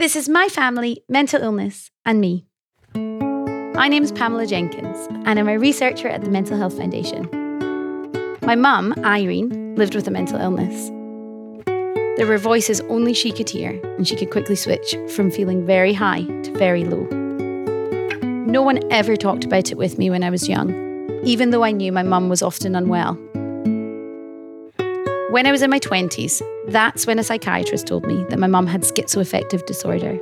This is my family, mental illness, and me. My name is Pamela Jenkins, and I'm a researcher at the Mental Health Foundation. My mum, Irene, lived with a mental illness. There were voices only she could hear, and she could quickly switch from feeling very high to very low. No one ever talked about it with me when I was young, even though I knew my mum was often unwell. When I was in my 20s, that's when a psychiatrist told me that my mum had schizoaffective disorder.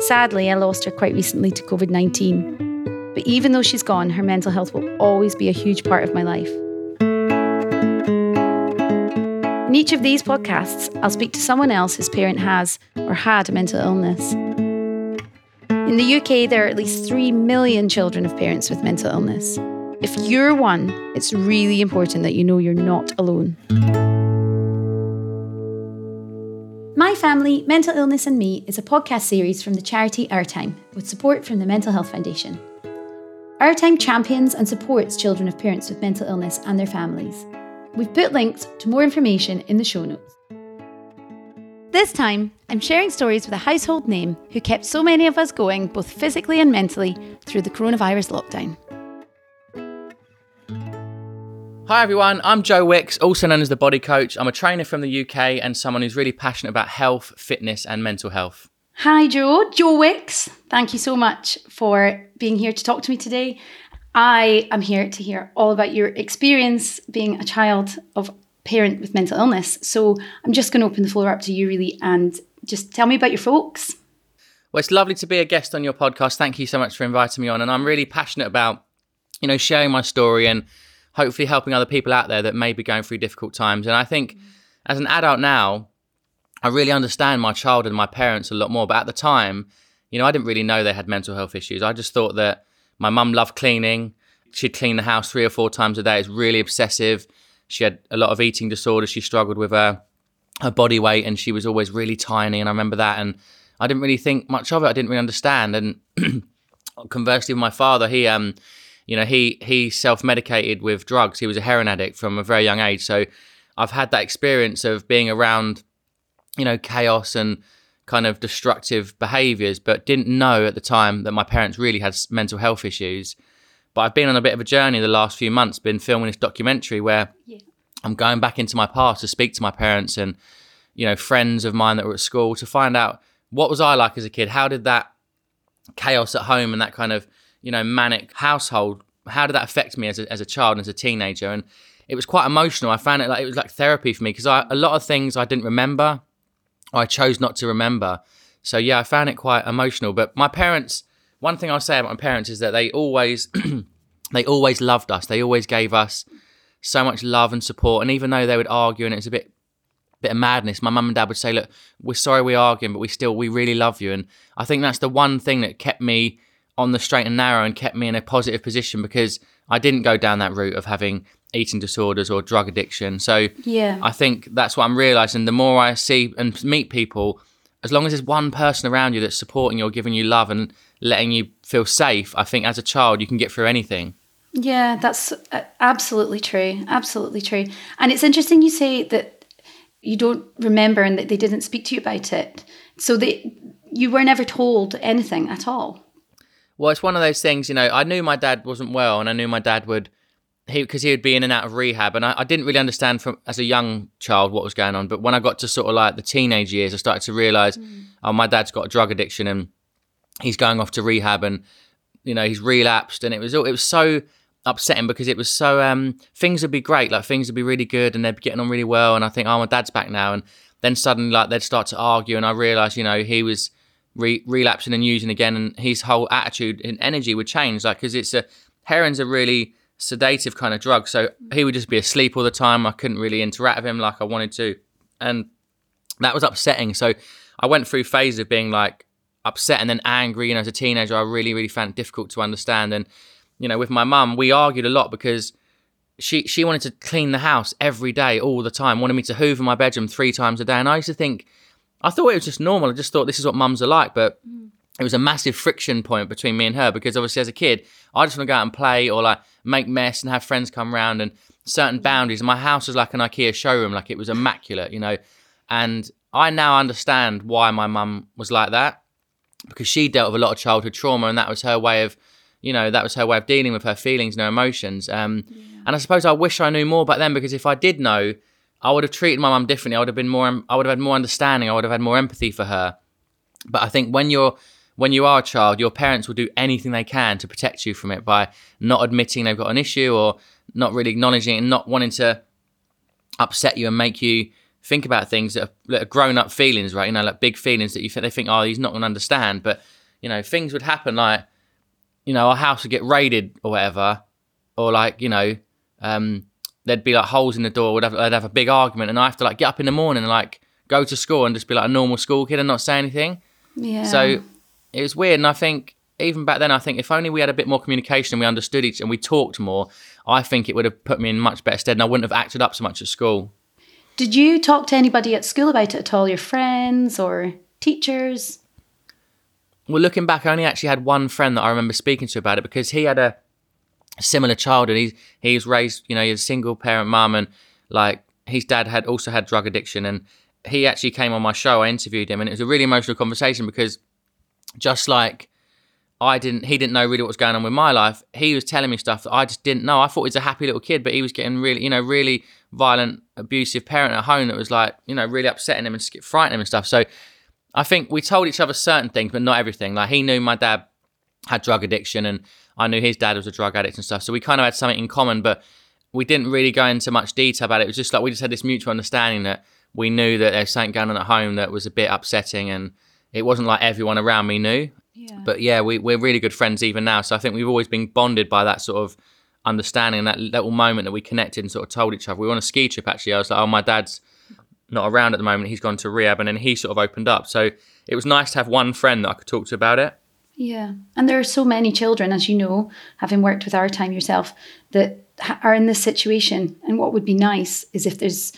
Sadly, I lost her quite recently to COVID 19. But even though she's gone, her mental health will always be a huge part of my life. In each of these podcasts, I'll speak to someone else whose parent has or had a mental illness. In the UK, there are at least 3 million children of parents with mental illness. If you're one, it's really important that you know you're not alone. Family, Mental Illness and Me is a podcast series from the charity Our Time with support from the Mental Health Foundation. Our Time champions and supports children of parents with mental illness and their families. We've put links to more information in the show notes. This time, I'm sharing stories with a household name who kept so many of us going both physically and mentally through the coronavirus lockdown. Hi everyone, I'm Joe Wicks, also known as the Body Coach. I'm a trainer from the UK and someone who's really passionate about health, fitness, and mental health. Hi, Joe. Joe Wicks. Thank you so much for being here to talk to me today. I am here to hear all about your experience being a child of parent with mental illness. So I'm just going to open the floor up to you, really, and just tell me about your folks. Well, it's lovely to be a guest on your podcast. Thank you so much for inviting me on. And I'm really passionate about, you know, sharing my story and hopefully helping other people out there that may be going through difficult times. And I think as an adult now, I really understand my childhood and my parents a lot more. But at the time, you know, I didn't really know they had mental health issues. I just thought that my mum loved cleaning. She'd clean the house three or four times a day. It's really obsessive. She had a lot of eating disorders. She struggled with her her body weight, and she was always really tiny. And I remember that. And I didn't really think much of it. I didn't really understand. And conversely, with my father, he um you know, he he self-medicated with drugs. He was a heroin addict from a very young age. So I've had that experience of being around, you know, chaos and kind of destructive behaviors, but didn't know at the time that my parents really had mental health issues. But I've been on a bit of a journey the last few months, been filming this documentary where yeah. I'm going back into my past to speak to my parents and, you know, friends of mine that were at school to find out what was I like as a kid? How did that chaos at home and that kind of you know, manic household, how did that affect me as a, as a child and as a teenager? And it was quite emotional. I found it like it was like therapy for me because a lot of things I didn't remember, I chose not to remember. So yeah, I found it quite emotional. But my parents, one thing I'll say about my parents is that they always, they always loved us. They always gave us so much love and support. And even though they would argue and it was a bit bit of madness. My mum and dad would say, "Look, we're sorry we're arguing, but we still we really love you." And I think that's the one thing that kept me on the straight and narrow and kept me in a positive position because I didn't go down that route of having eating disorders or drug addiction. So yeah, I think that's what I'm realizing. The more I see and meet people, as long as there's one person around you that's supporting you or giving you love and letting you feel safe, I think as a child you can get through anything. Yeah, that's uh, absolutely true. Absolutely true. And it's interesting you say that you don't remember and that they didn't speak to you about it. So they you were never told anything at all. Well, it's one of those things, you know. I knew my dad wasn't well, and I knew my dad would, he because he would be in and out of rehab, and I, I, didn't really understand from as a young child what was going on. But when I got to sort of like the teenage years, I started to realize, mm. oh, my dad's got a drug addiction, and he's going off to rehab, and you know he's relapsed, and it was it was so upsetting because it was so um things would be great, like things would be really good, and they'd be getting on really well, and I think, oh, my dad's back now, and then suddenly like they'd start to argue, and I realized, you know, he was re- relapsing and using again, and his whole attitude and energy would change. Like, because it's a heroin's a really sedative kind of drug, so he would just be asleep all the time. I couldn't really interact with him like I wanted to, and that was upsetting. So I went through phases of being like upset and then angry. Know, as a teenager, I really, really found it difficult to understand. And you know, with my mum, we argued a lot because she she wanted to clean the house every day, all the time. Wanted me to hoover my bedroom three times a day, and I used to think I thought it was just normal. I just thought this is what mums are like, but mm. it was a massive friction point between me and her because obviously as a kid, I just want to go out and play or like make mess and have friends come round and certain boundaries. My house was like an IKEA showroom, like it was immaculate, you know. And I now understand why my mum was like that. because she dealt with a lot of childhood trauma, and that was her way of, you know, that was her way of dealing with her feelings and her emotions. Um, yeah. And I suppose I wish I knew more back then because if I did know, I would have treated my mum differently. I would have been more. I would have had more understanding. I would have had more empathy for her. But I think when you're when you are a child, your parents will do anything they can to protect you from it by not admitting they've got an issue or not really acknowledging it and not wanting to upset you and make you think about things that are, that are grown up feelings, right? You know, like big feelings that you think they think, oh, he's not going to understand. But you know, things would happen like, you know, our house would get raided or whatever, or like, you know, um, there'd be like holes in the door. Would have, I'd have a big argument, and I have to like get up in the morning and like go to school and just be like a normal school kid and not say anything. Yeah. So it was weird, and I think even back then, I think if only we had a bit more communication and we understood each and we talked more, I think it would have put me in much better stead, and I wouldn't have acted up so much at school. Did you talk to anybody at school about it at all? Your friends or teachers? Well, looking back, I only actually had one friend that I remember speaking to about it because he had a similar childhood. He he was raised, you know, he's a single parent mum, and like his dad had also had drug addiction, and he actually came on my show. I interviewed him, and it was a really emotional conversation because just like I didn't, he didn't know really what was going on with my life. He was telling me stuff that I just didn't know. I thought he was a happy little kid, but he was getting really, you know, really violent, abusive parent at home that was like, you know, really upsetting him and frightening him and stuff. So I think we told each other certain things, but not everything. Like he knew my dad had drug addiction, and I knew his dad was a drug addict and stuff. So we kind of had something in common, but we didn't really go into much detail about it. It was just like we just had this mutual understanding that we knew that there was something going on at home that was a bit upsetting, and it wasn't like everyone around me knew. Yeah. But yeah, we, we're really good friends even now. So I think we've always been bonded by that sort of understanding, that little moment that we connected and sort of told each other. We were on a ski trip actually. I was like, oh, my dad's not around at the moment. He's gone to rehab, and then he sort of opened up. So it was nice to have one friend that I could talk to about it. Yeah, and there are so many children, as you know, having worked with our time yourself, that are in this situation. And what would be nice is if there's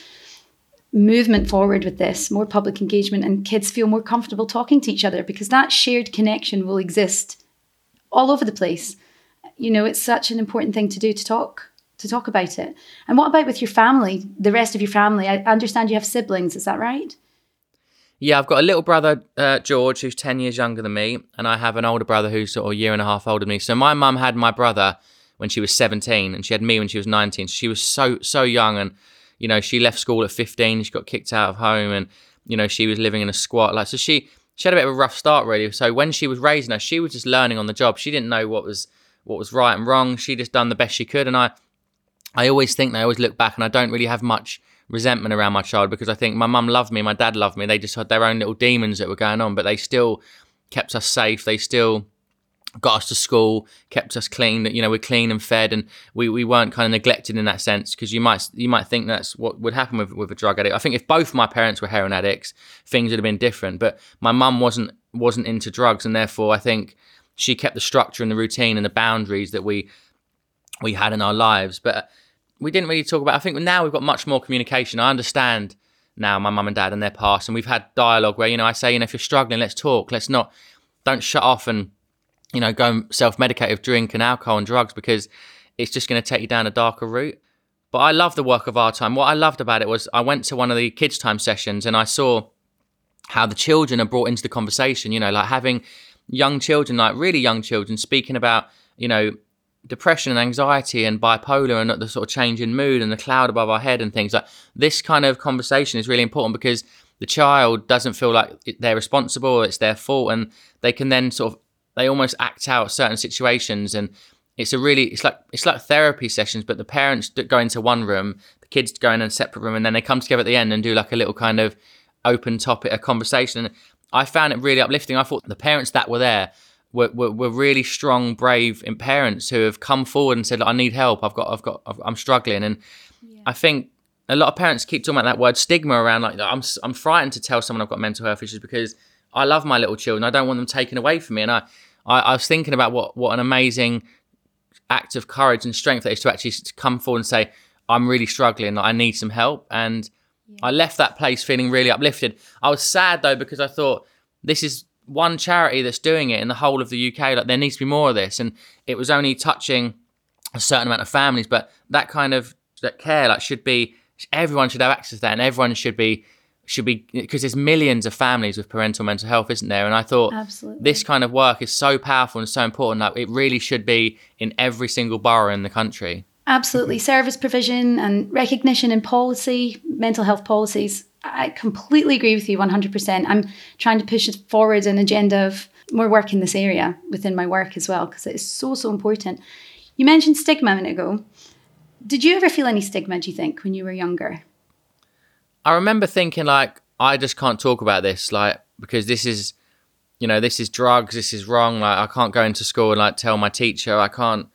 movement forward with this, more public engagement, and kids feel more comfortable talking to each other because that shared connection will exist all over the place. You know, it's such an important thing to do to talk to talk about it. And what about with your family, the rest of your family? I understand you have siblings, is that right? Yeah, I've got a little brother, uh, George, who's 10 years younger than me, and I have an older brother who's sort of a year and a half older than me. So my mum had my brother when she was 17, and she had me when she was 19. So she was so, so young, and you know, she left school at 15. She got kicked out of home, and you know, she was living in a squat. Like, so she she had a bit of a rough start, really. So when she was raising us, she was just learning on the job. She didn't know what was what was right and wrong. She just done the best she could, and I I always think, I always look back, and I don't really have much resentment around my child because I think my mum loved me, my dad loved me. They just had their own little demons that were going on, but they still kept us safe. They still got us to school, kept us clean. You know, we're clean and fed, and we, we weren't kind of neglected in that sense. Because you might you might think that's what would happen with with a drug addict. I think if both my parents were heroin addicts, things would have been different. But my mum wasn't wasn't into drugs, and therefore I think she kept the structure and the routine and the boundaries that we we had in our lives. But we didn't really talk about. I think now we've got much more communication. I understand now my mum and dad and their past, and we've had dialogue where you know I say, you know, if you're struggling, let's talk. Let's not don't shut off and you know, go and self medicate with drink and alcohol and drugs because it's just going to take you down a darker route. But I love the work of our time. What I loved about it was I went to one of the kids' time sessions and I saw how the children are brought into the conversation, you know, like having young children, like really young children, speaking about, you know, depression and anxiety and bipolar and the sort of change in mood and the cloud above our head and things like this kind of conversation is really important because the child doesn't feel like they're responsible, it's their fault, and they can then sort of they almost act out certain situations and it's a really it's like it's like therapy sessions but the parents go into one room the kids go in a separate room and then they come together at the end and do like a little kind of open topic a conversation and i found it really uplifting. I thought the parents that were there were, were, were really strong brave parents who have come forward and said i need help i've got i've got i'm struggling and yeah. i think a lot of parents keep talking about that word stigma around like i'm i'm frightened to tell someone i've got mental health issues because I love my little children. I don't want them taken away from me. And I, I, I was thinking about what what an amazing act of courage and strength that is to actually come forward and say, I'm really struggling. I need some help. And yeah. I left that place feeling really uplifted. I was sad though because I thought this is one charity that's doing it in the whole of the UK. Like there needs to be more of this, and it was only touching a certain amount of families. But that kind of that care like should be everyone should have access to that, and everyone should be should be because there's millions of families with parental mental health, isn't there? And I thought Absolutely. this kind of work is so powerful and so important. Like it really should be in every single borough in the country. Absolutely. Service provision and recognition in policy, mental health policies. I completely agree with you 100%. I'm trying to push forward an agenda of more work in this area within my work as well, because it is so, so important. You mentioned stigma a minute ago. Did you ever feel any stigma, do you think, when you were younger? I remember thinking like I just can't talk about this like because this is you know this is drugs this is wrong like I can't go into school and like tell my teacher I can't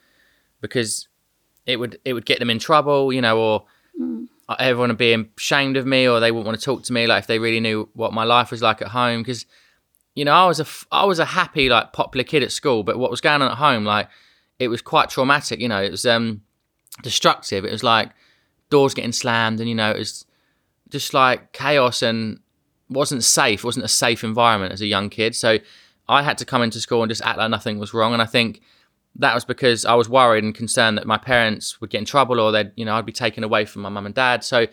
because it would it would get them in trouble you know or mm. Everyone would be ashamed of me or they wouldn't want to talk to me like if they really knew what my life was like at home because you know I was a I was a happy like popular kid at school but what was going on at home like it was quite traumatic you know it was um destructive it was like doors getting slammed and you know it was just like chaos and wasn't safe, wasn't a safe environment as a young kid. So I had to come into school and just act like nothing was wrong. And I think that was because I was worried and concerned that my parents would get in trouble or they'd, you know, I'd be taken away from my mum and dad. So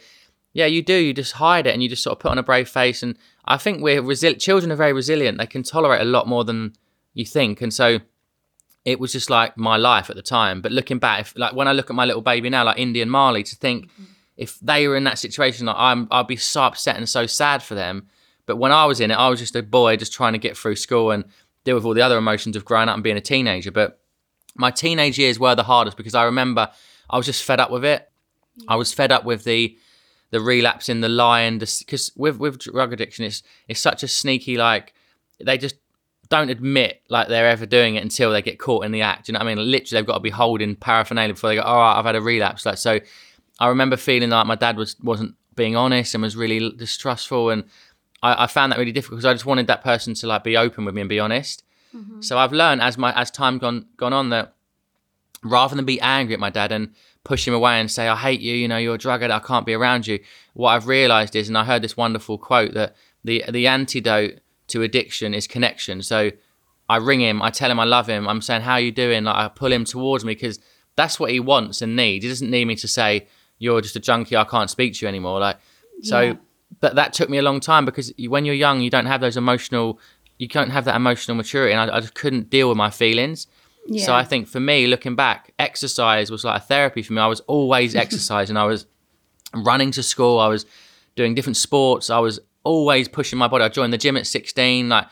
yeah, you do. You just hide it and you just sort of put on a brave face. And I think we're resilient. Children are very resilient. They can tolerate a lot more than you think. And so it was just like my life at the time. But looking back, if, like when I look at my little baby now, like Indie and Marley, to think, mm-hmm if they were in that situation, like I'm, I'd be so upset and so sad for them. But when I was in it, I was just a boy just trying to get through school and deal with all the other emotions of growing up and being a teenager. But my teenage years were the hardest because I remember I was just fed up with it. I was fed up with the the relapse in the lying because with with drug addiction, it's it's such a sneaky like they just don't admit like they're ever doing it until they get caught in the act. You know what I mean? Literally, they've got to be holding paraphernalia before they go, "All right, I've had a relapse." Like so, I remember feeling like my dad was wasn't being honest and was really distrustful, and I, I found that really difficult because I just wanted that person to like be open with me and be honest. Mm-hmm. So I've learned as my as time gone gone on that rather than be angry at my dad and push him away and say I hate you, you know, you're a drug addict, I can't be around you. What I've realised is, and I heard this wonderful quote that the the antidote to addiction is connection. So I ring him, I tell him I love him, I'm saying how are you doing, like I pull him towards me because that's what he wants and needs. He doesn't need me to say you're just a junkie. I can't speak to you anymore. Like, so, yeah. but that took me a long time because when you're young, you don't have those emotional, you can't have that emotional maturity, and I, I just couldn't deal with my feelings. Yeah. So I think for me, looking back, exercise was like a therapy for me. I was always exercising. I was running to school. I was doing different sports. I was always pushing my body. I joined the gym at 16. Like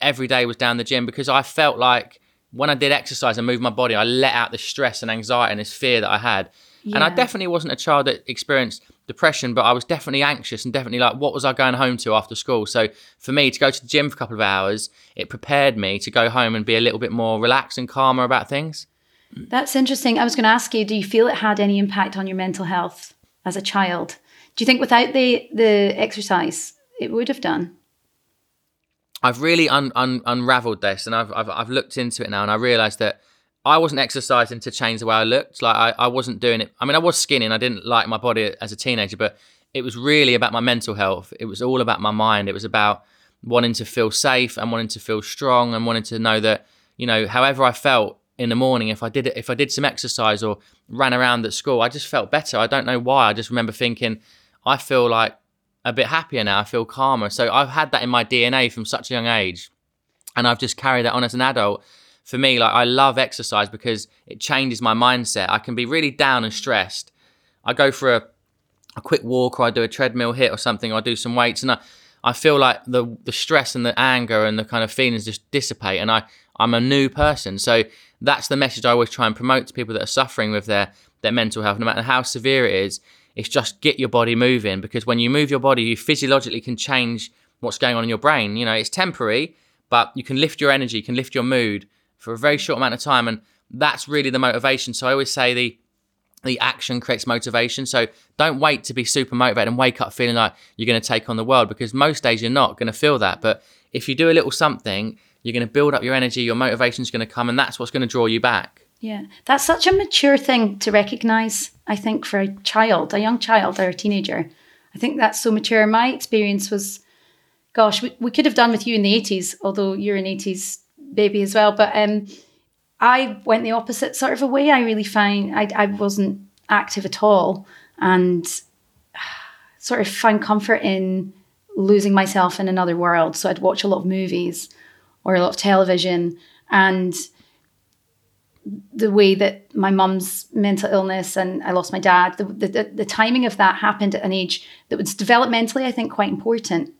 every day was down the gym because I felt like when I did exercise and moved my body, I let out the stress and anxiety and this fear that I had. Yeah. And I definitely wasn't a child that experienced depression, but I was definitely anxious and definitely like, what was I going home to after school? So for me to go to the gym for a couple of hours, it prepared me to go home and be a little bit more relaxed and calmer about things. That's interesting. I was going to ask you, do you feel it had any impact on your mental health as a child? Do you think without the the exercise, it would have done? I've really un, un, unraveled this, and I've, I've I've looked into it now, and I realised that I wasn't exercising to change the way I looked. Like I, I wasn't doing it. I mean, I was skinny and I didn't like my body as a teenager, but it was really about my mental health. It was all about my mind. It was about wanting to feel safe and wanting to feel strong and wanting to know that, you know, however I felt in the morning, if I did it, if I did some exercise or ran around at school, I just felt better. I don't know why. I just remember thinking, I feel like a bit happier now. I feel calmer. So I've had that in my DNA from such a young age. And I've just carried that on as an adult for me, like I love exercise because it changes my mindset. I can be really down and stressed. I go for a, a quick walk or I do a treadmill HIIT or something, or I do some weights and I, I feel like the the stress and the anger and the kind of feelings just dissipate and I, I'm a new person. So that's the message I always try and promote to people that are suffering with their, their mental health, no matter how severe it is. It's just get your body moving because when you move your body, you physiologically can change what's going on in your brain. You know, it's temporary, but you can lift your energy, you can lift your mood, for a very short amount of time. And that's really the motivation. So I always say the the action creates motivation. So don't wait to be super motivated and wake up feeling like you're going to take on the world because most days you're not going to feel that. But if you do a little something, you're going to build up your energy, your motivation is going to come, and that's what's going to draw you back. Yeah, that's such a mature thing to recognize, I think, for a child, a young child or a teenager. I think that's so mature. My experience was, gosh, we, we could have done with you in the 80s, although you're an 80s baby as well. But um, I went the opposite sort of a way. I really find I, I wasn't active at all and sort of find comfort in losing myself in another world. So I'd watch a lot of movies or a lot of television and the way that my mum's mental illness and I lost my dad, the, the, the timing of that happened at an age that was developmentally, I think, quite important.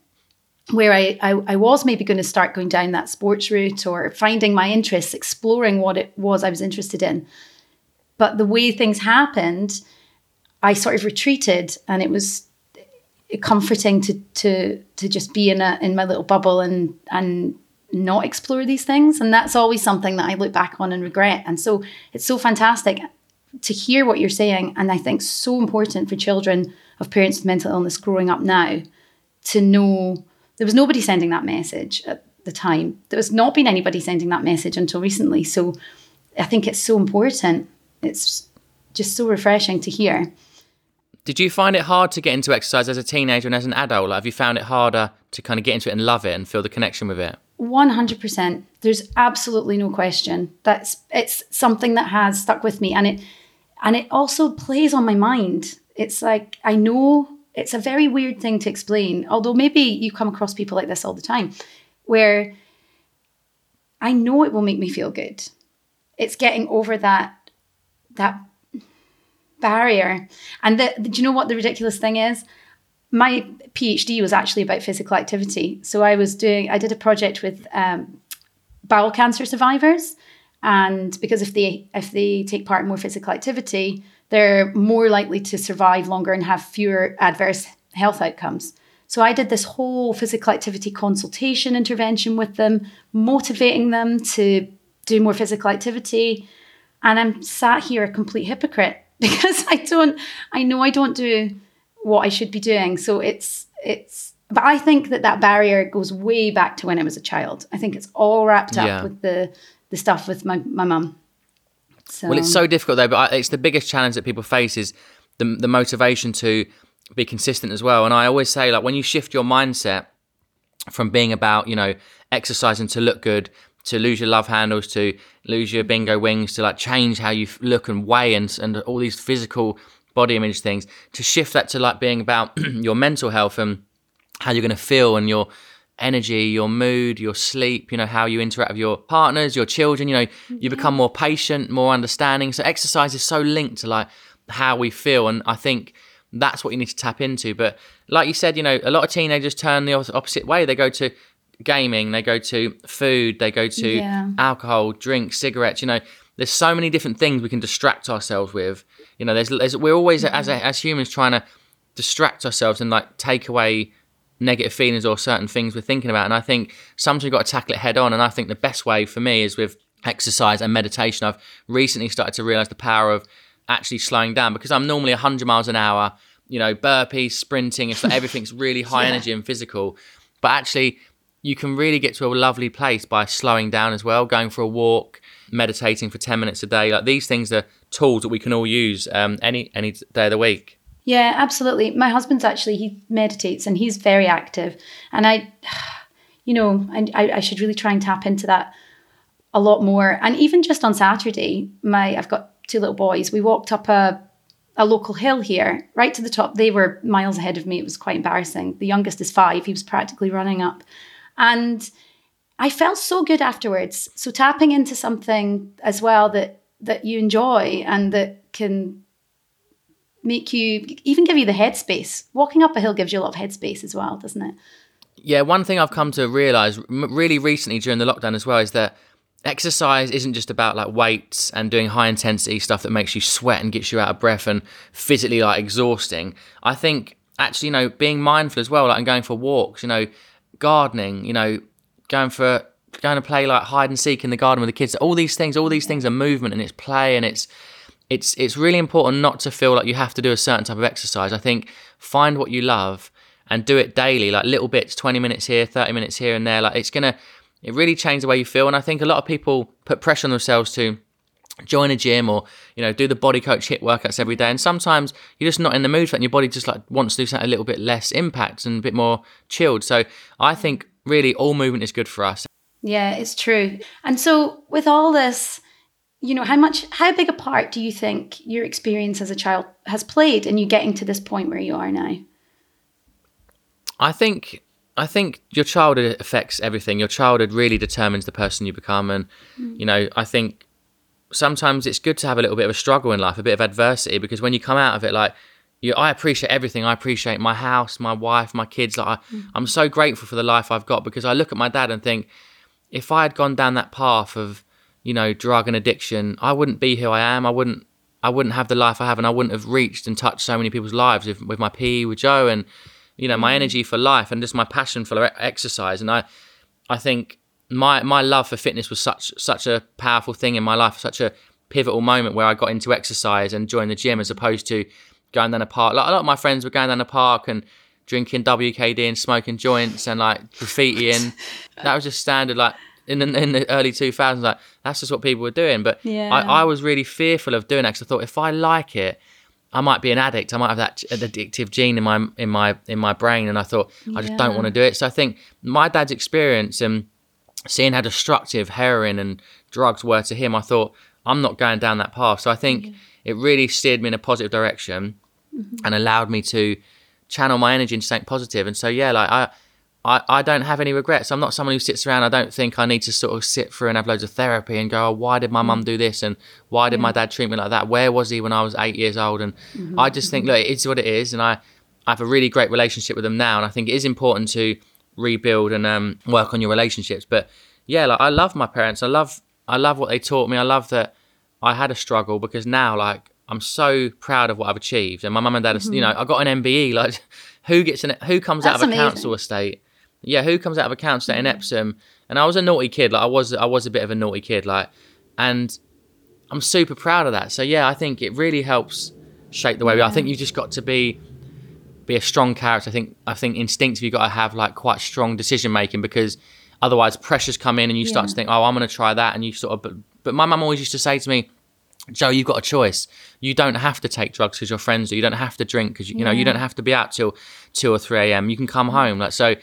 Where I, I, I was maybe going to start going down that sports route or finding my interests, exploring what it was I was interested in. But the way things happened, I sort of retreated, and it was comforting to to to just be in a in my little bubble and and not explore these things. And that's always something that I look back on and regret. And so it's so fantastic to hear what you're saying. And I think so important for children of parents with mental illness growing up now to know there was nobody sending that message at the time. There was not been anybody sending that message until recently. So I think it's so important. It's just so refreshing to hear. Did you find it hard to get into exercise as a teenager and as an adult? Like, have you found it harder to kind of get into it and love it and feel the connection with it? 100%. There's absolutely no question. That's it's something that has stuck with me and it and it also plays on my mind. It's like I know it's a very weird thing to explain, although maybe you come across people like this all the time where I know it will make me feel good. It's getting over that that barrier. And the, do you know what the ridiculous thing is? my PhD was actually about physical activity. So I was doing, I did a project with um, bowel cancer survivors, and because if they if they take part in more physical activity, they're more likely to survive longer and have fewer adverse health outcomes. So I did this whole physical activity consultation intervention with them, motivating them to do more physical activity. And I'm sat here a complete hypocrite because I don't, I know I don't do what I should be doing. So it's it's but I think that that barrier goes way back to when I was a child. I think it's all wrapped up yeah. with the the stuff with my my mum. So. Well, it's so difficult though, but it's the biggest challenge that people face is the the motivation to be consistent as well. And I always say like when you shift your mindset from being about you know exercising to look good to lose your love handles to lose your bingo wings to like change how you look and weigh and and all these physical body image things to shift that to like being about your mental health and how you're going to feel and your energy, your mood, your sleep, you know, how you interact with your partners, your children, you know, you become more patient, more understanding. So exercise is so linked to like how we feel. And I think that's what you need to tap into. But like you said, you know, a lot of teenagers turn the opposite way. They go to gaming, they go to food, they go to yeah. alcohol, drink, cigarettes, you know, there's so many different things we can distract ourselves with. You know, there's, there's we're always mm-hmm. as as humans trying to distract ourselves and like take away negative feelings or certain things we're thinking about. And I think sometimes we've got to tackle it head on. And I think the best way for me is with exercise and meditation. I've recently started to realize the power of actually slowing down because I'm normally 100 miles an hour, you know, burpees, sprinting, it's like everything's really high yeah. energy and physical. But actually, you can really get to a lovely place by slowing down as well, going for a walk, meditating for 10 minutes a day. Like these things are tools that we can all use um, any any day of the week. Yeah, absolutely. My husband's actually he meditates and he's very active, and I, you know, I I should really try and tap into that a lot more. And even just on Saturday, my I've got two little boys. We walked up a a local hill here, right to the top. They were miles ahead of me. It was quite embarrassing. The youngest is five. He was practically running up, and I felt so good afterwards. So tapping into something as well that that you enjoy and that can make you even give you the headspace. Walking up a hill gives you a lot of headspace as well, doesn't it? Yeah, one thing I've come to realize really recently during the lockdown as well is that exercise isn't just about like weights and doing high intensity stuff that makes you sweat and gets you out of breath and physically like exhausting. I think actually, you know, being mindful as well, like and going for walks, you know, gardening, you know, going for going to play like hide and seek in the garden with the kids. All these things, all these things are movement and it's play and it's it's it's really important not to feel like you have to do a certain type of exercise. I think find what you love and do it daily, like little bits, 20 minutes here, 30 minutes here and there. Like it's gonna it really changes the way you feel. And I think a lot of people put pressure on themselves to join a gym or you know do the body coach HIIT workouts every day and sometimes you're just not in the mood for it and your body just like wants to do something a little bit less impact and a bit more chilled so i think really all movement is good for us. Yeah, it's true. And so with all this, you know, how much how big a part do you think your experience as a child has played in you getting to this point where you are now? I think I think your childhood affects everything. Your childhood really determines the person you become, and mm. you know, I think sometimes it's good to have a little bit of a struggle in life, a bit of adversity, because when you come out of it, like you, I appreciate everything. I appreciate my house, my wife, my kids. Like I, mm. I'm so grateful for the life I've got because I look at my dad and think, if I had gone down that path of, you know, drug and addiction, I wouldn't be who I am. I wouldn't, I wouldn't have the life I have, and I wouldn't have reached and touched so many people's lives with, with my PE with Joe and, you know, my mm. energy for life and just my passion for exercise. And I, I think my my love for fitness was such such a powerful thing in my life, such a pivotal moment where I got into exercise and joined the gym as opposed to going down the park. Like a lot of my friends were going down the park and drinking WKD and smoking joints and like graffiti and that was just standard like in the, in the early 2000s like that's just what people were doing. But Yeah. I, I was really fearful of doing that because I thought if I like it I might be an addict. I might have that addictive gene in my in my in my brain. And I thought I just don't want to do it. So I think my dad's experience and seeing how destructive heroin and drugs were to him, I thought I'm not going down that path. So I think it really steered me in a positive direction mm-hmm. and allowed me to channel my energy into something positive. And so yeah, like I, I, I don't have any regrets. I'm not someone who sits around. I don't think I need to sort of sit through and have loads of therapy and go, oh, why did my mum mm. do this and why did my dad treat me like that? Where was he when I was eight years old? And mm-hmm. I just think, look, it's what it is, and I, I have a really great relationship with them now, and I think it is important to rebuild and um, work on your relationships. But yeah, like I love my parents. I love I love what they taught me. I love that I had a struggle because now like I'm so proud of what I've achieved. And my mum and dad, are, you mm-hmm. know, I got an MBE. Like who gets an who comes out of a amazing. council estate? Yeah, who comes out of a council estate mm. in Epsom? And I was a naughty kid. Like I was I was a bit of a naughty kid. Like and I'm super proud of that. So yeah, I think it really helps shape the way. we are. I think you've just got to be be a strong character. I think I think instinctively you've got to have like quite strong decision making because otherwise pressures come in and you start to think, oh, I'm going to try that, and you sort of. But, but my mum always used to say to me, Joe, you've got a choice. You don't have to take drugs because your friends do. You don't have to drink because you, you know you don't have to be out till two or three a.m. You can come mm. home. Like so,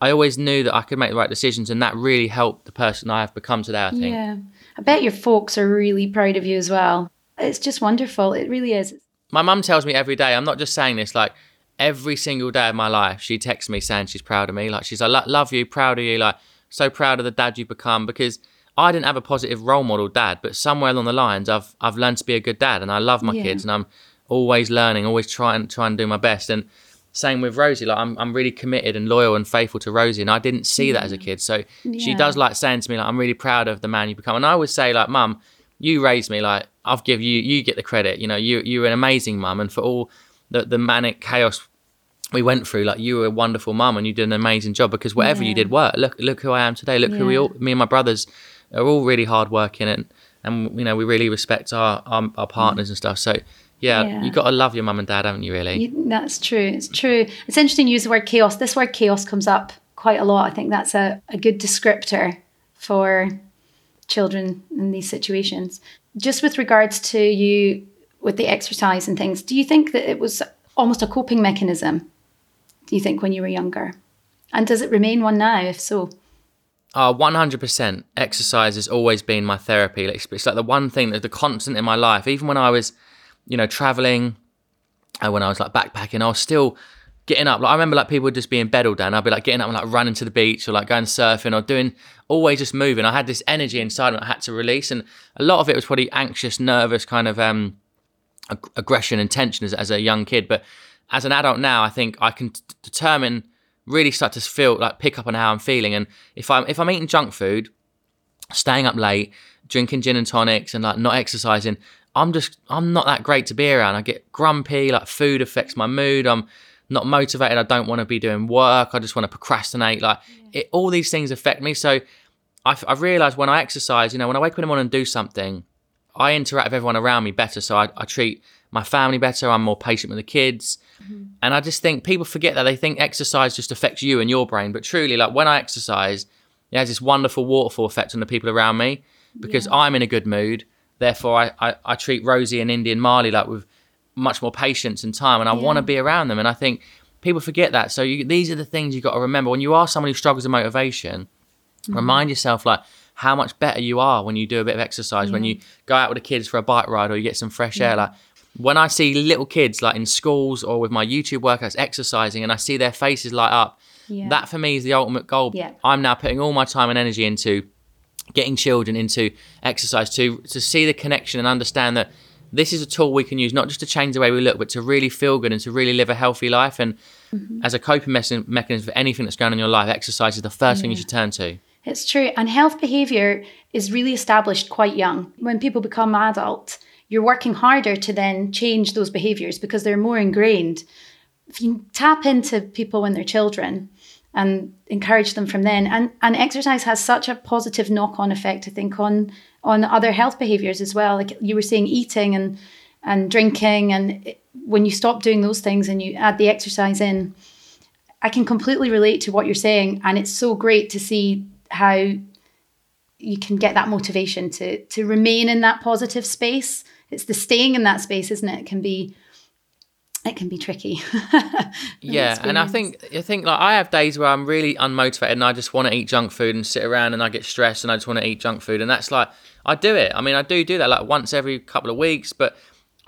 I always knew that I could make the right decisions, and that really helped the person I have become today. I think. Yeah. I bet your folks are really proud of you as well. It's just wonderful. It really is. my mum tells me every day i'm not just saying this like every single day of my life she texts me saying she's proud of me like she's like love you proud of you like so proud of the dad you've become because i didn't have a positive role model dad but somewhere along the lines i've i've learned to be a good dad and i love my Yeah. kids and i'm always learning always trying trying to do my best and same with rosie like i'm, I'm really committed and loyal and faithful to rosie and i didn't see that as a kid so she does like saying to me like i'm really proud of the man you become and i always say like mum you raised me like I've give you you get the credit. You know, you you're an amazing mum, and for all the the manic chaos we went through, like you were a wonderful mum, and you did an amazing job because whatever you did worked. Look look who I am today. Look who we all me and my brothers are all really hard working and and you know we really respect our our, our partners and stuff. So yeah, Yeah. you got to love your mum and dad, haven't you? Really? You, that's true. It's true. It's interesting you use the word chaos. This word chaos comes up quite a lot. I think that's a, a good descriptor for children in these situations. Just with regards to you with the exercise and things, do you think that it was almost a coping mechanism? Do you think when you were younger? And does it remain one now, if so? Ah, oh, 100%. Exercise has always been my therapy. Like, It's like the one thing that the constant in my life. Even when I was, you know, traveling, and when I was like backpacking, I was still getting up. Like I remember like people would just be in bed all day, and I'd be like getting up and like running to the beach or like going surfing or doing always just moving. I had this energy inside and I had to release, and a lot of it was probably anxious, nervous kind of um ag- aggression and tension as, as a young kid. But as an adult now, I think I can t- determine, really start to feel like pick up on how I'm feeling. And if I'm if I'm eating junk food, staying up late, drinking gin and tonics, and like not exercising, I'm just I'm not that great to be around. I get grumpy. Like food affects my mood. I'm not motivated. I don't want to be doing work. I just want to procrastinate. Like it, all these things affect me. So I've, I've realized when I exercise, you know, when I wake up in the morning and do something, I interact with everyone around me better. So I, I treat my family better. I'm more patient with the kids. Mm-hmm. And I just think people forget that they think exercise just affects you and your brain. But truly, like when I exercise, it has this wonderful waterfall effect on the people around me because I'm in a good mood. Therefore, I, I, I treat Rosie and Indie and Marley like with much more patience and time, and I want to be around them. And I think people forget that. So you, these are the things you've got to remember when you are someone who struggles with motivation. Mm-hmm. Remind yourself like how much better you are when you do a bit of exercise. When you go out with the kids for a bike ride or you get some fresh air. Like when I see little kids like in schools or with my YouTube workouts exercising, and I see their faces light up. Yeah. That for me is the ultimate goal. Yeah. I'm now putting all my time and energy into getting children into exercise to to see the connection and understand that this is a tool we can use not just to change the way we look, but to really feel good and to really live a healthy life. And Mm-hmm. as a coping mechanism, mechanism for anything that's going on in your life, exercise is the first thing you should turn to. It's true. And health behavior is really established quite young. When people become adult, you're working harder to then change those behaviors because they're more ingrained. If you tap into people when they're children and encourage them from then, and, and exercise has such a positive knock-on effect, I think, on on other health behaviors as well. Like you were saying, eating and and drinking, and it, when you stop doing those things and you add the exercise in, I can completely relate to what you're saying, and it's so great to see how you can get that motivation to to remain in that positive space. It's the staying in that space, isn't it? It can be it can be tricky. Yeah, and I think I think like I have days where I'm really unmotivated and I just want to eat junk food and sit around and I get stressed and I just want to eat junk food and that's like I do it. I mean, I do do that like once every couple of weeks, but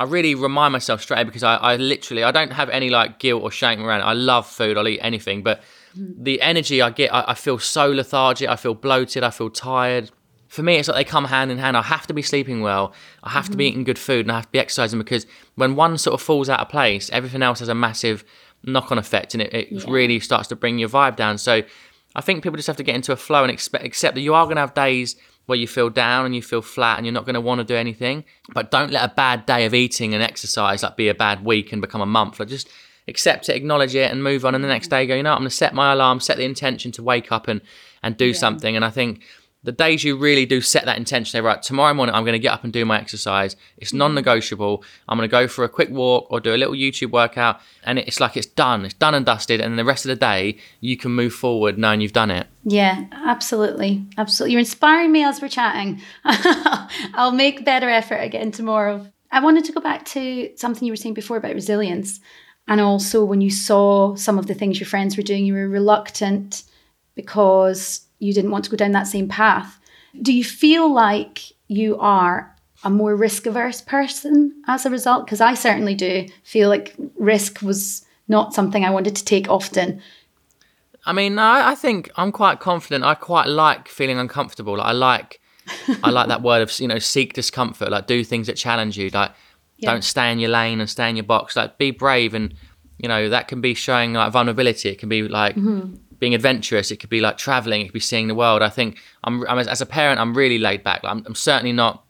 I really remind myself straight because I, I literally I don't have any like guilt or shame around it. I love food. I'll eat anything, but mm. the energy I get, I, I feel so lethargic. I feel bloated. I feel tired. For me, it's like they come hand in hand. I have to be sleeping well. I have to be mm. eating good food, and I have to be exercising because when one sort of falls out of place, everything else has a massive knock-on effect, and it, it Yeah. really starts to bring your vibe down. So, I think people just have to get into a flow and expect, accept that you are going to have days where you feel down and you feel flat and you're not going to want to do anything. But don't let a bad day of eating and exercise like be a bad week and become a month. Like just accept it, acknowledge it, and move on. And the next mm. day, go, you know, I'm going to set my alarm, set the intention to wake up and and do something. And I think the days you really do set that intention, say, right, tomorrow morning I'm going to get up and do my exercise. It's mm-hmm. non negotiable. I'm going to go for a quick walk or do a little YouTube workout. And it's like it's done, it's done and dusted. And the rest of the day, you can move forward knowing you've done it. Yeah, absolutely. Absolutely. You're inspiring me as we're chatting. I'll make better effort again tomorrow. I wanted to go back to something you were saying before about resilience. And also, when you saw some of the things your friends were doing, you were reluctant because you didn't want to go down that same path. Do you feel like you are a more risk averse person as a result? Because I certainly do feel like risk was not something I wanted to take often. I mean, I, I think I'm quite confident. I quite like feeling uncomfortable. Like, I like, I like that word of you know, seek discomfort. Like, do things that challenge you. Like, Yeah. don't stay in your lane and stay in your box. Like, be brave, and you know that can be showing like vulnerability. It can be like mm-hmm. Being adventurous. It could be like traveling. It could be seeing the world. I think I'm, I'm as, a parent, I'm really laid back. Like, I'm, I'm certainly not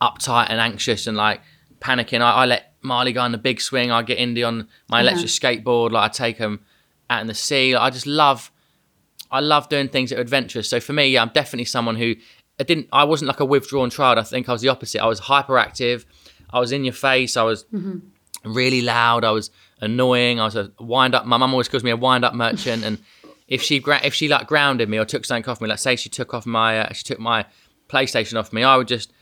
uptight and anxious and like panicking. I, I let Marley go on the big swing. I get Indie on my uh-huh. electric skateboard. Like I take him out in the sea. Like, I just love, I love doing things that are adventurous. So for me, yeah, I'm definitely someone who I didn't. I wasn't like a withdrawn child. I think I was the opposite. I was hyperactive. I was in your face. I was mm-hmm. Really loud. I was annoying. I was a wind up. My mum always calls me a wind up merchant. and if she gra- if she like grounded me or took something off me, like say she took off my uh, she took my PlayStation off me, I would just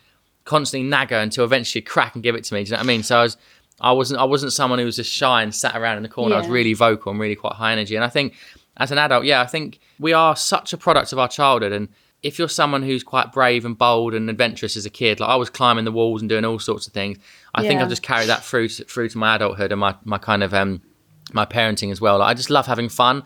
constantly nag her until eventually she'd crack and give it to me. Do you know what I mean? So I was. I wasn't. I wasn't someone who was just shy and sat around in the corner. I was really vocal and really quite high energy. And I think, as an adult, yeah, I think we are such a product of our childhood. And if you're someone who's quite brave and bold and adventurous as a kid, like I was climbing the walls and doing all sorts of things, I think I've just carried that through to, through to my adulthood and my my kind of um my parenting as well. Like, I just love having fun.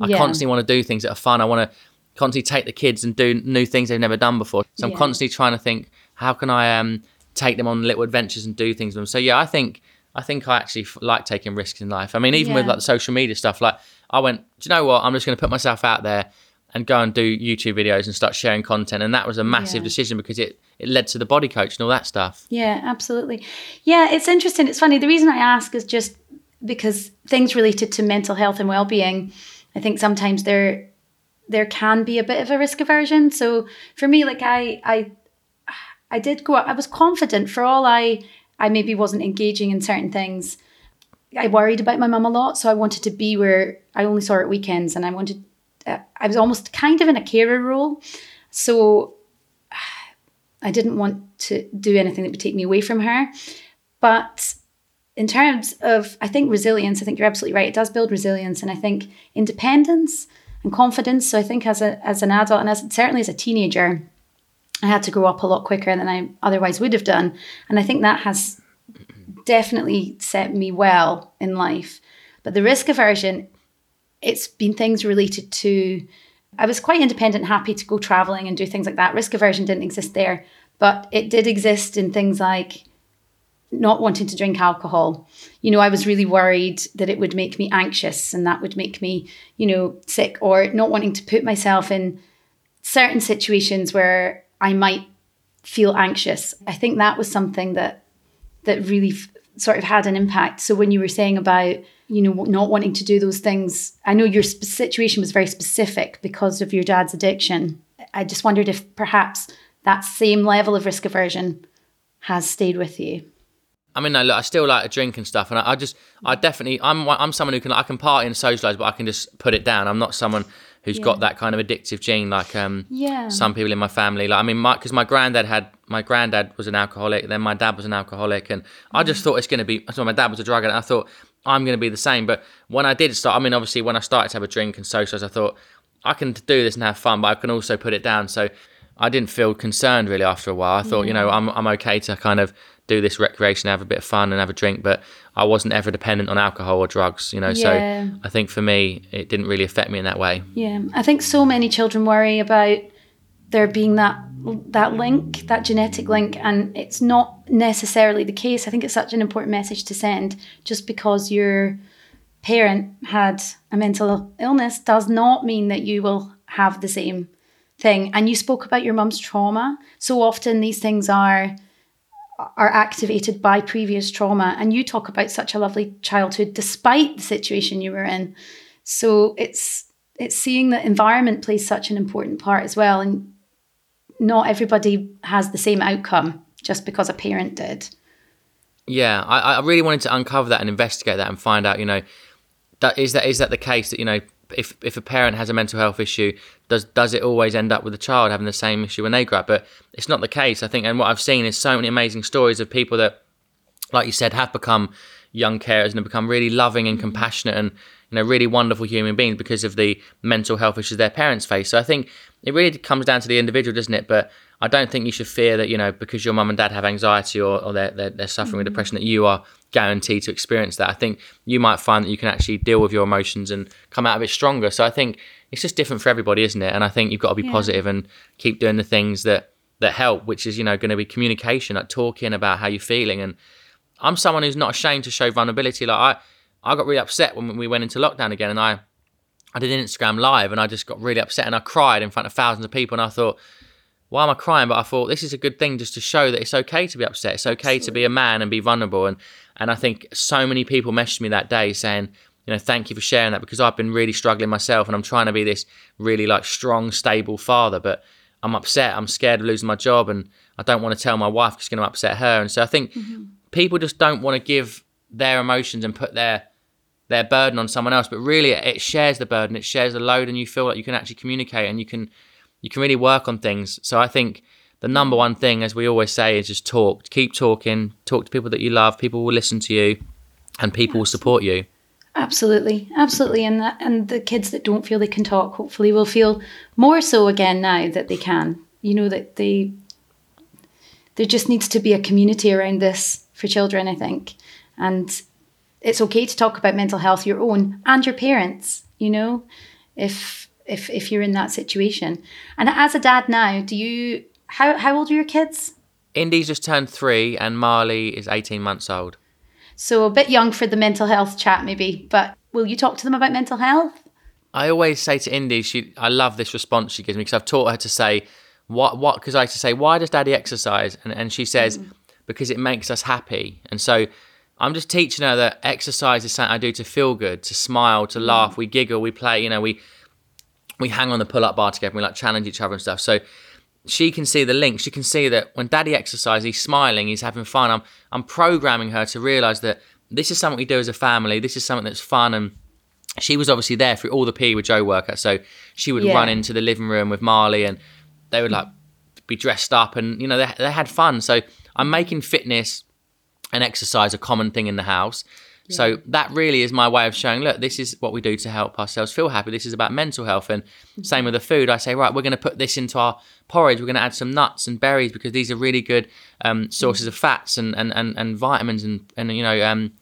I Yeah. constantly want to do things that are fun. I want to constantly take the kids and do new things they've never done before. So I'm Yeah. constantly trying to think, how can I um take them on little adventures and do things with them. So yeah, I think I think I actually f- like taking risks in life. I mean, even with like the social media stuff, like I went, do you know what? I'm just going to put myself out there and go and do YouTube videos and start sharing content. And that was a massive Yeah. decision because it it led to the body coach and all that stuff. Yeah, absolutely. Yeah, it's interesting. It's funny. The reason I ask is just because things related to mental health and well-being, I think sometimes there there can be a bit of a risk aversion. So for me, like I I I did go. I was confident for all I I maybe wasn't engaging in certain things. I worried about my mum a lot, so I wanted to be where I only saw her at weekends, and I wanted. I was almost kind of in a carer role, so I didn't want to do anything that would take me away from her. But in terms of, I think resilience, I think you're absolutely right. It does build resilience, and I think independence and confidence. So I think as a as an adult and as certainly as a teenager, I had to grow up a lot quicker than I otherwise would have done, and I think that has definitely set me well in life. But the risk aversion, it's been things related to I was quite independent, happy to go traveling and do things like that. Risk aversion didn't exist there, but it did exist in things like not wanting to drink alcohol. You know, I was really worried that it would make me anxious and that would make me, you know, sick or not wanting to put myself in certain situations where I might feel anxious. I think that was something that that really f- sort of had an impact. So when you were saying about you know not wanting to do those things, I know your sp- situation was very specific because of your dad's addiction. I just wondered if perhaps that same level of risk aversion has stayed with you. I mean, no, look, I still like to drink and stuff, and I, I just, I definitely, I'm, I'm someone who can, I can party and socialize, but I can just put it down. I'm not someone who's Yeah. got that kind of addictive gene like um Yeah. some people in my family. Like, I mean, my because my granddad had, my granddad was an alcoholic, then my dad was an alcoholic, and I just thought it's going to be. So my dad was a drug addict. I thought I'm going to be the same. But when I did start, I mean, obviously, when I started to have a drink and socialize, I thought I can do this and have fun, but I can also put it down. So I didn't feel concerned really after a while. I thought, you know, I'm I'm okay to kind of do this recreation, have a bit of fun, and have a drink, but I wasn't ever dependent on alcohol or drugs. You know, Yeah. so I think for me, it didn't really affect me in that way. Yeah, I think so many children worry about there being that that link, that genetic link, and it's not necessarily the case. I think it's such an important message to send. Just because your parent had a mental illness does not mean that you will have the same thing. And you spoke about your mum's trauma. So often these things are are activated by previous trauma, and you talk about such a lovely childhood despite the situation you were in. So it's it's seeing that environment plays such an important part as well, and not everybody has the same outcome just because a parent did. Yeah, I, I really wanted to uncover that and investigate that and find out, you know, that is that is that the case that you know if if a parent has a mental health issue, does does it always end up with the child having the same issue when they grow up? But it's not the case. I think, and what I've seen is so many amazing stories of people that, like you said, have become young carers and have become really loving and mm-hmm. compassionate and you know really wonderful human beings because of the mental health issues their parents face. So I think it really comes down to the individual, doesn't it? But I don't think you should fear that you know because your mum and dad have anxiety or, or they're, they're they're suffering with mm-hmm. depression that you are guaranteed to experience that. I think you might find that you can actually deal with your emotions and come out of it stronger. So I think it's just different for everybody, isn't it? And I think you've got to be Yeah. positive and keep doing the things that that help, which is you know going to be communication, like talking about how you're feeling. And I'm someone who's not ashamed to show vulnerability. Like I, I got really upset when we went into lockdown again, and I, I did an Instagram live, and I just got really upset, and I cried in front of thousands of people, and I thought. Why am I crying? But I thought this is a good thing just to show that it's okay to be upset. It's okay to be a man and be vulnerable. And and I think so many people messaged me that day saying, you know, thank you for sharing that because I've been really struggling myself and I'm trying to be this really like strong, stable father, but I'm upset. I'm scared of losing my job and I don't want to tell my wife because it's going to upset her. And so I think mm-hmm. people just don't want to give their emotions and put their their burden on someone else, but really it shares the burden, it shares the load, and you feel like you can actually communicate and you can you can really work on things. So I think the number one thing, as we always say, is just talk. Keep talking. Talk to people that you love. People will listen to you, and people will support you. Absolutely, absolutely, and that, and the kids that don't feel they can talk, hopefully, will feel more so again now that they can. You know that they there just needs to be a community around this for children. I think, and it's okay to talk about mental health, your own and your parents. You know, if if if you're in that situation, and as a dad now, do you how how old are your kids? Indie's just turned three, and Marley is 18 months old. So a bit young for the mental health chat, maybe. But will you talk to them about mental health? I always say to Indy, she, I love this response she gives me because I've taught her to say, what, what, because I used to say, why does daddy exercise? And, and she says, mm. because it makes us happy. And so I'm just teaching her that exercise is something I do to feel good, to smile, to laugh. We giggle, we play, you know, we, we hang on the pull up bar together, we like challenge each other and stuff. So she can see the link. She can see that when daddy exercises, he's smiling, he's having fun. I'm, I'm programming her to realize that this is something we do as a family. This is something that's fun. And she was obviously there through all the PE with Joe workout. So she would Yeah. run into the living room with Marley and they would like be dressed up and, you know, they, they had fun. So I'm making fitness and exercise a common thing in the house. So that really is my way of showing, look, this is what we do to help ourselves feel happy. This is about mental health. And same with the food. I say, right, we're going to put this into our porridge. We're going to add some nuts and berries because these are really good um, sources of fats and, and, and, and vitamins and, and you know, um,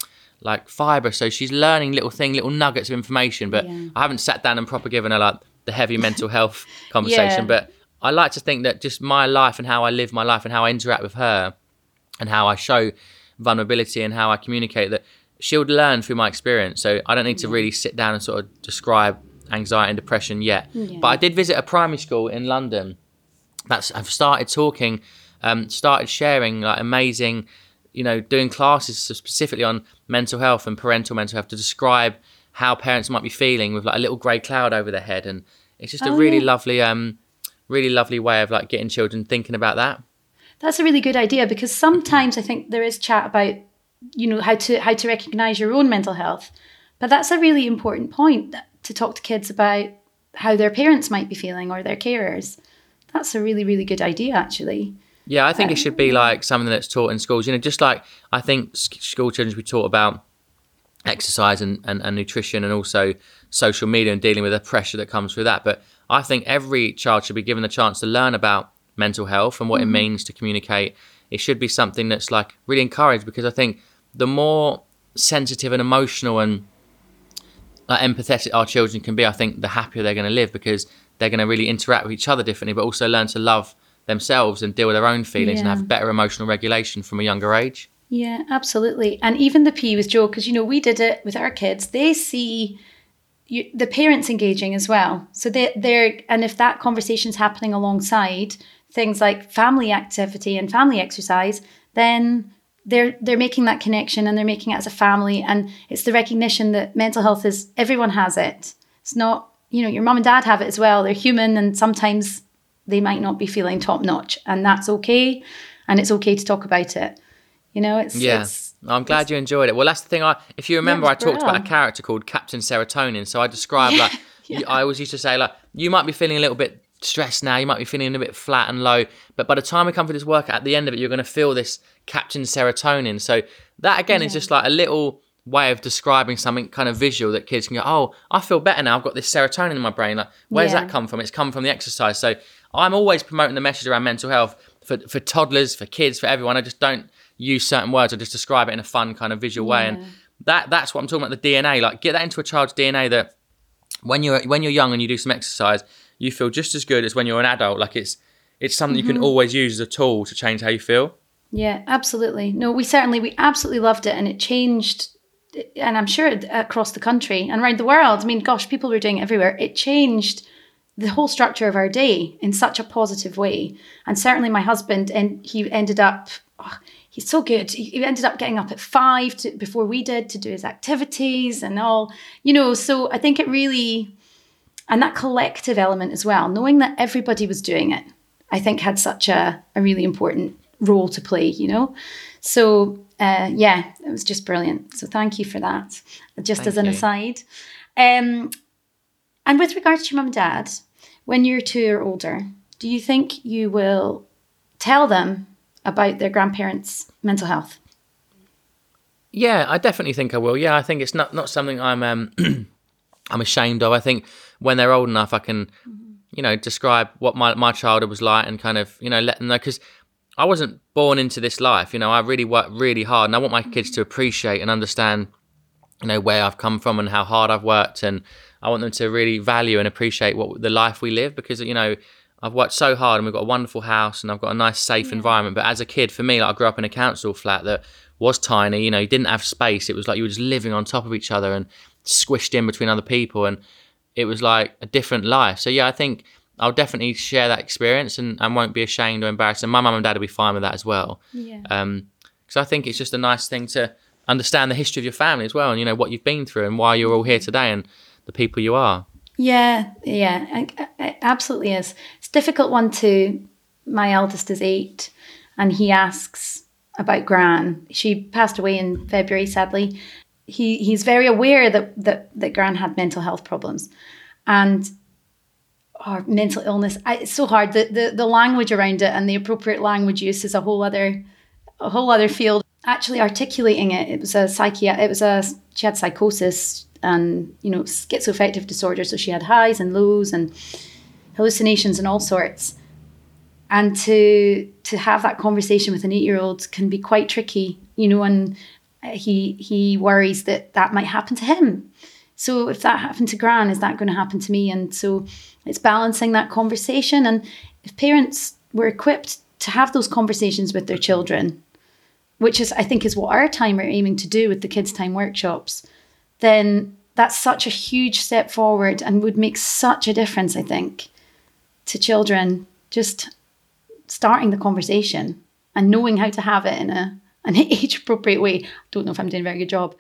like fiber. So she's learning little thing, little nuggets of information. But Yeah. I haven't sat down and proper given her like the heavy mental health conversation. Yeah. But I like to think that just my life and how I live my life and how I interact with her and how I show vulnerability and how I communicate that she'll learn through my experience. So I don't need to really sit down and sort of describe anxiety and depression yet. Yeah. But I did visit a primary school in London that's I've started talking, um, started sharing like amazing, you know, doing classes specifically on mental health and parental mental health to describe how parents might be feeling with like a little grey cloud over their head, and it's just a Oh, really yeah. lovely, um, really lovely way of like getting children thinking about that. That's a really good idea because sometimes I think there is chat about you know how to how to recognize your own mental health, but that's a really important point to talk to kids about how their parents might be feeling or their carers. That's a really really good idea actually. Yeah, I think it uh, should be like something that's taught in schools. You know, just like I think school children should be taught about exercise and, and, and nutrition and also social media and dealing with the pressure that comes through that. But I think every child should be given the chance to learn about mental health and what it mm-hmm. means to communicate. It should be something that's like really encouraged because I think the more sensitive and emotional and like, empathetic our children can be, I think the happier they're going to live because they're going to really interact with each other differently, but also learn to love themselves and deal with their own feelings and have better emotional regulation from a younger age. Yeah, absolutely. And even the PE with Joe, because you know we did it with our kids. They see you, the parents engaging as well. So they they're and if that conversation's happening alongside things like family activity and family exercise, then they're they're making that connection and they're making it as a family. And it's the recognition that mental health is everyone has it. It's not you know your mom and dad have it as well. They're human and sometimes they might not be feeling top notch, and that's okay. And it's okay to talk about it. You know, it's Yeah. it's I'm glad you enjoyed it. Well, that's the thing. I, if you remember, I talked about a character called Captain Serotonin. So I described like you- I always used to say like you might be feeling a little bit stressed now. You might be feeling a bit flat and low, but by the time we come for this work, at the end of it, you're going to feel this Captain Serotonin. So that again is just like a little way of describing something kind of visual that kids can go, oh, I feel better now. I've got this serotonin in my brain. Like, where's Yeah. that come from? It's come from the exercise. So I'm always promoting the message around mental health for, for toddlers, for kids, for everyone. I just don't use certain words. I just describe it in a fun kind of visual way. Yeah. And that that's what I'm talking about. The DNA, like get that into a child's DNA that when you're when you're young and you do some exercise, you feel just as good as when you're an adult. Like it's it's something you Mm-hmm. can always use as a tool to change how you feel. Yeah, absolutely. No, we certainly, we absolutely loved it, and it changed, and I'm sure across the country and around the world. I mean, gosh, people were doing it everywhere. It changed the whole structure of our day in such a positive way. And certainly, my husband, and he ended up. oh, He's so good. He he ended up getting up at five to, before we did to do his activities and all, you know. So I think it really, and that collective element as well, knowing that everybody was doing it, I think had such a, a really important role to play, you know? So, uh, yeah, it was just brilliant. So, thank you for that. Just Thank as an you. aside. Um, and with regards to your mum and dad, when you're two or older, do you think you will tell them about their grandparents' mental health? Yeah, I definitely think I will. Yeah, I think it's not not something I'm um I'm ashamed of. I think when they're old enough, I can, mm-hmm. you know, describe what my my childhood was like and kind of you know let them know because I wasn't born into this life. You know, I really worked really hard, and I want my kids to mm-hmm. appreciate and understand, you know, where I've come from and how hard I've worked, and I want them to really value and appreciate what the life we live because you know. I've worked so hard and we've got a wonderful house and I've got a nice safe environment. But as a kid, for me, like I grew up in a council flat that was tiny. You know, you didn't have space. It was like you were just living on top of each other and squished in between other people, and it was like a different life. So yeah, I think I'll definitely share that experience and, and won't be ashamed or embarrassed. And my mum and dad will be fine with that as well. Yeah. Um, because I think it's just a nice thing to understand the history of your family as well, and you know what you've been through and why you're all here today and the people you are. Yeah, yeah, it, absolutely is. It's a difficult one to. My eldest is eight, and he asks about Gran. She passed away in February, sadly. He he's very aware that that that Gran had mental health problems, and or mental illness. I, it's so hard. The, the the language around it and the appropriate language use is a whole other a whole other field. Actually, articulating it, it was a psychiat. It was a she had psychosis and you know schizoaffective disorder. So she had highs and lows and hallucinations and all sorts. And to to have that conversation with an eight year old can be quite tricky, you know. And Uh, he he worries that that might happen to him. So if that happened to Gran, is that going to happen to me? And so it's balancing that conversation. And if parents were equipped to have those conversations with their children, which is I think is what Our Time are aiming to do with the kids' time workshops, then that's such a huge step forward and would make such a difference, I think, to children just starting the conversation and knowing how to have it in a an age appropriate way. I don't know if I'm doing a very good job.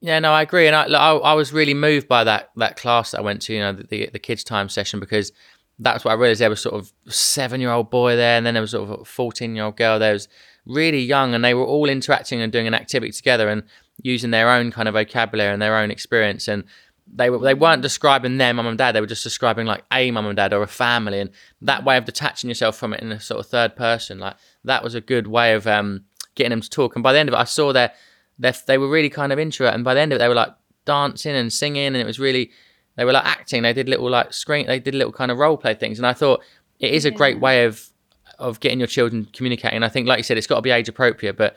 Yeah, no, I agree, and I, I, I was really moved by that that class that I went to, you know, the the, the kids' time session because that's what I realized. There was sort of seven year old boy there, and then there was sort of a fourteen year old girl. There was really young, and they were all interacting and doing an activity together. And using their own kind of vocabulary and their own experience and they were they weren't describing their mum and dad they were just describing like a mum and dad or a family and that way of detaching yourself from it in a sort of third person like that was a good way of um, getting them to talk. And by the end of it i saw their, their they were really kind of into it. And by the end of it they were like dancing and singing and it was really they were like acting. They did little like screen they did little kind of role play things. And i thought it is a great way of of getting your children communicating. I think like you said it's got to be age appropriate but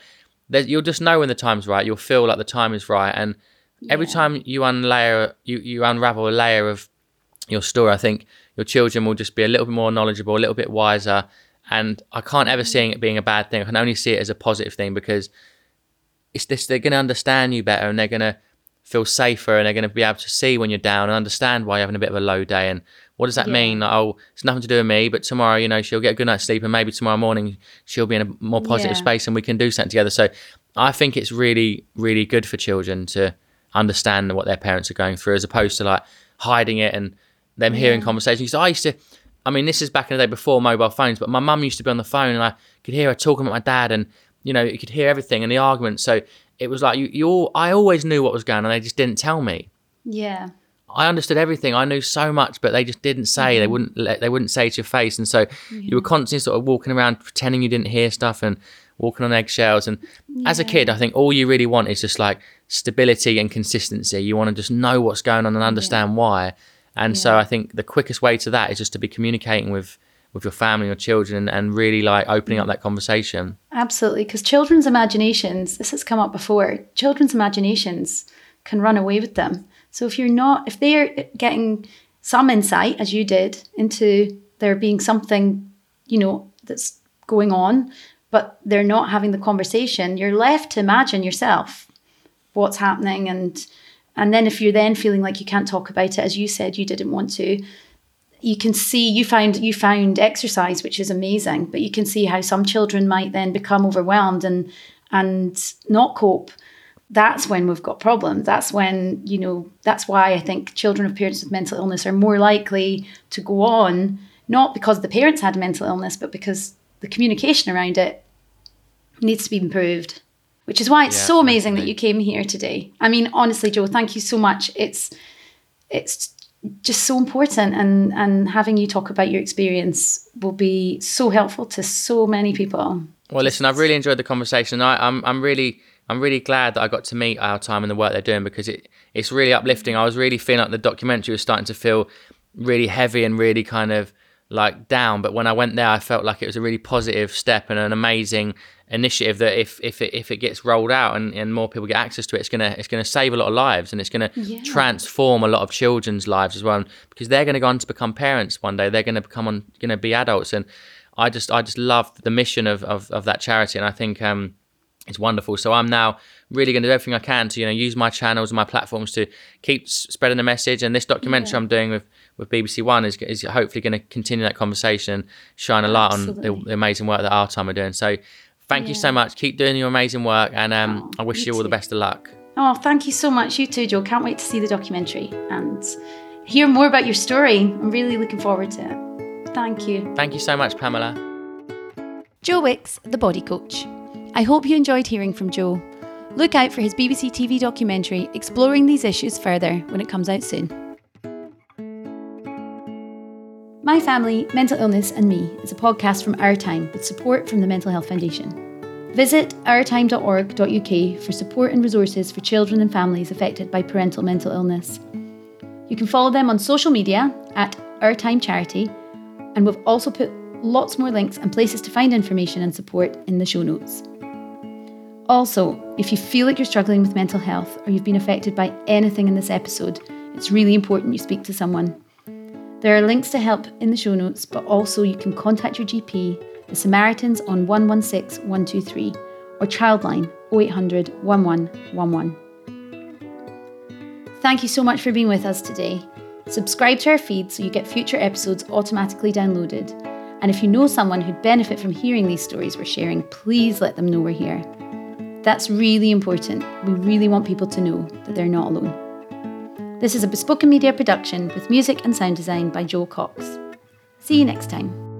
you'll just know when the time's right. You'll feel like the time is right, and yeah. every time you unlayer, you you unravel a layer of your story. I think your children will just be a little bit more knowledgeable, a little bit wiser, and I can't ever see it being a bad thing. I can only see it as a positive thing because it's this. They're going to understand you better, and they're going to feel safer, and they're going to be able to see when you're down and understand why you're having a bit of a low day and what does that yeah. mean? oh, it's nothing to do with me, but tomorrow, you know, she'll get a good night's sleep and maybe tomorrow morning she'll be in a more positive yeah. space and we can do something together. So I think it's really, really good for children to understand what their parents are going through as opposed to like hiding it and them hearing yeah. conversations. So I used to, I mean, this is back in the day before mobile phones, but my mum used to be on the phone and I could hear her talking about my dad and, you know, you could hear everything and the arguments. So it was like, you, you all, I always knew what was going on. And they just didn't tell me. Yeah. I understood everything. I knew so much, but they just didn't say. Mm-hmm. They wouldn't. Let, they wouldn't say to your face, and so mm-hmm. you were constantly sort of walking around pretending you didn't hear stuff and walking on eggshells. And yeah. as a kid, I think all you really want is just like stability and consistency. You want to just know what's going on and understand yeah. why. And yeah. so I think the quickest way to that is just to be communicating with with your family or children and really like opening up that conversation. Absolutely, because children's imaginations. This has come up before. Children's imaginations can run away with them so if you're not, if they're getting some insight, as you did, into there being something, you know, that's going on, but they're not having the conversation, you're left to imagine yourself what's happening and and then if you're then feeling like you can't talk about it as you said you didn't want to you can see you found you found exercise which is amazing but you can see how some children might then become overwhelmed and and not cope that's when we've got problems. That's when, you know, that's why I think children of parents with mental illness are more likely to go on, not because the parents had mental illness, but because the communication around it needs to be improved. Which is why it's yeah, so amazing definitely. that you came here today. I mean, honestly, Joe, thank you so much. It's it's just so important and and having you talk about your experience will be so helpful to so many people. Well, listen, I've really enjoyed the conversation. I, I'm I'm really I'm really glad that I got to meet Our Time and the work they're doing because it it's really uplifting. I was really feeling like the documentary was starting to feel really heavy and really kind of like down. But when I went there, I felt like it was a really positive step and an amazing initiative that if if it, if it gets rolled out and, and more people get access to it, it's gonna it's gonna save a lot of lives and it's gonna yeah. transform a lot of children's lives as well because they're gonna go on to become parents one day. They're gonna become on gonna be adults and I just I just love the mission of, of, of that charity and I think um it's wonderful. So I'm now really going to do everything I can to you know use my channels and my platforms to keep spreading the message. And this documentary yeah. I'm doing with with BBC One is is hopefully going to continue that conversation, shine a light Absolutely. on the, the, amazing work that Our Time are doing. So thank yeah. you so much. Keep doing your amazing work, and um, oh, I wish you, you all the best of luck. Oh, thank you so much. You too, Joe. Can't wait to see the documentary and hear more about your story. I'm really looking forward to it. Thank you. Thank you so much, Pamela. Joe Wicks, the body coach. I hope you enjoyed hearing from Joe. Look out for his BBC TV documentary exploring these issues further when it comes out soon. My Family, Mental Illness and Me is a podcast from Our Time with support from the Mental Health Foundation. Visit ourtime.org.uk for support and resources for children and families affected by parental mental illness. You can follow them on social media at Our Time Charity, and we've also put lots more links and places to find information and support in the show notes. Also, if you feel like you're struggling with mental health or you've been affected by anything in this episode, it's really important you speak to someone. There are links to help in the show notes, but also you can contact your GP, the Samaritans on 116 123, or Childline 0800 1111. Thank you so much for being with us today. Subscribe to our feed so you get future episodes automatically downloaded. And if you know someone who'd benefit from hearing these stories we're sharing, please let them know we're here. That's really important. We really want people to know that they're not alone. This is a Bespoken Media production with music and sound design by Joe Cox. See you next time.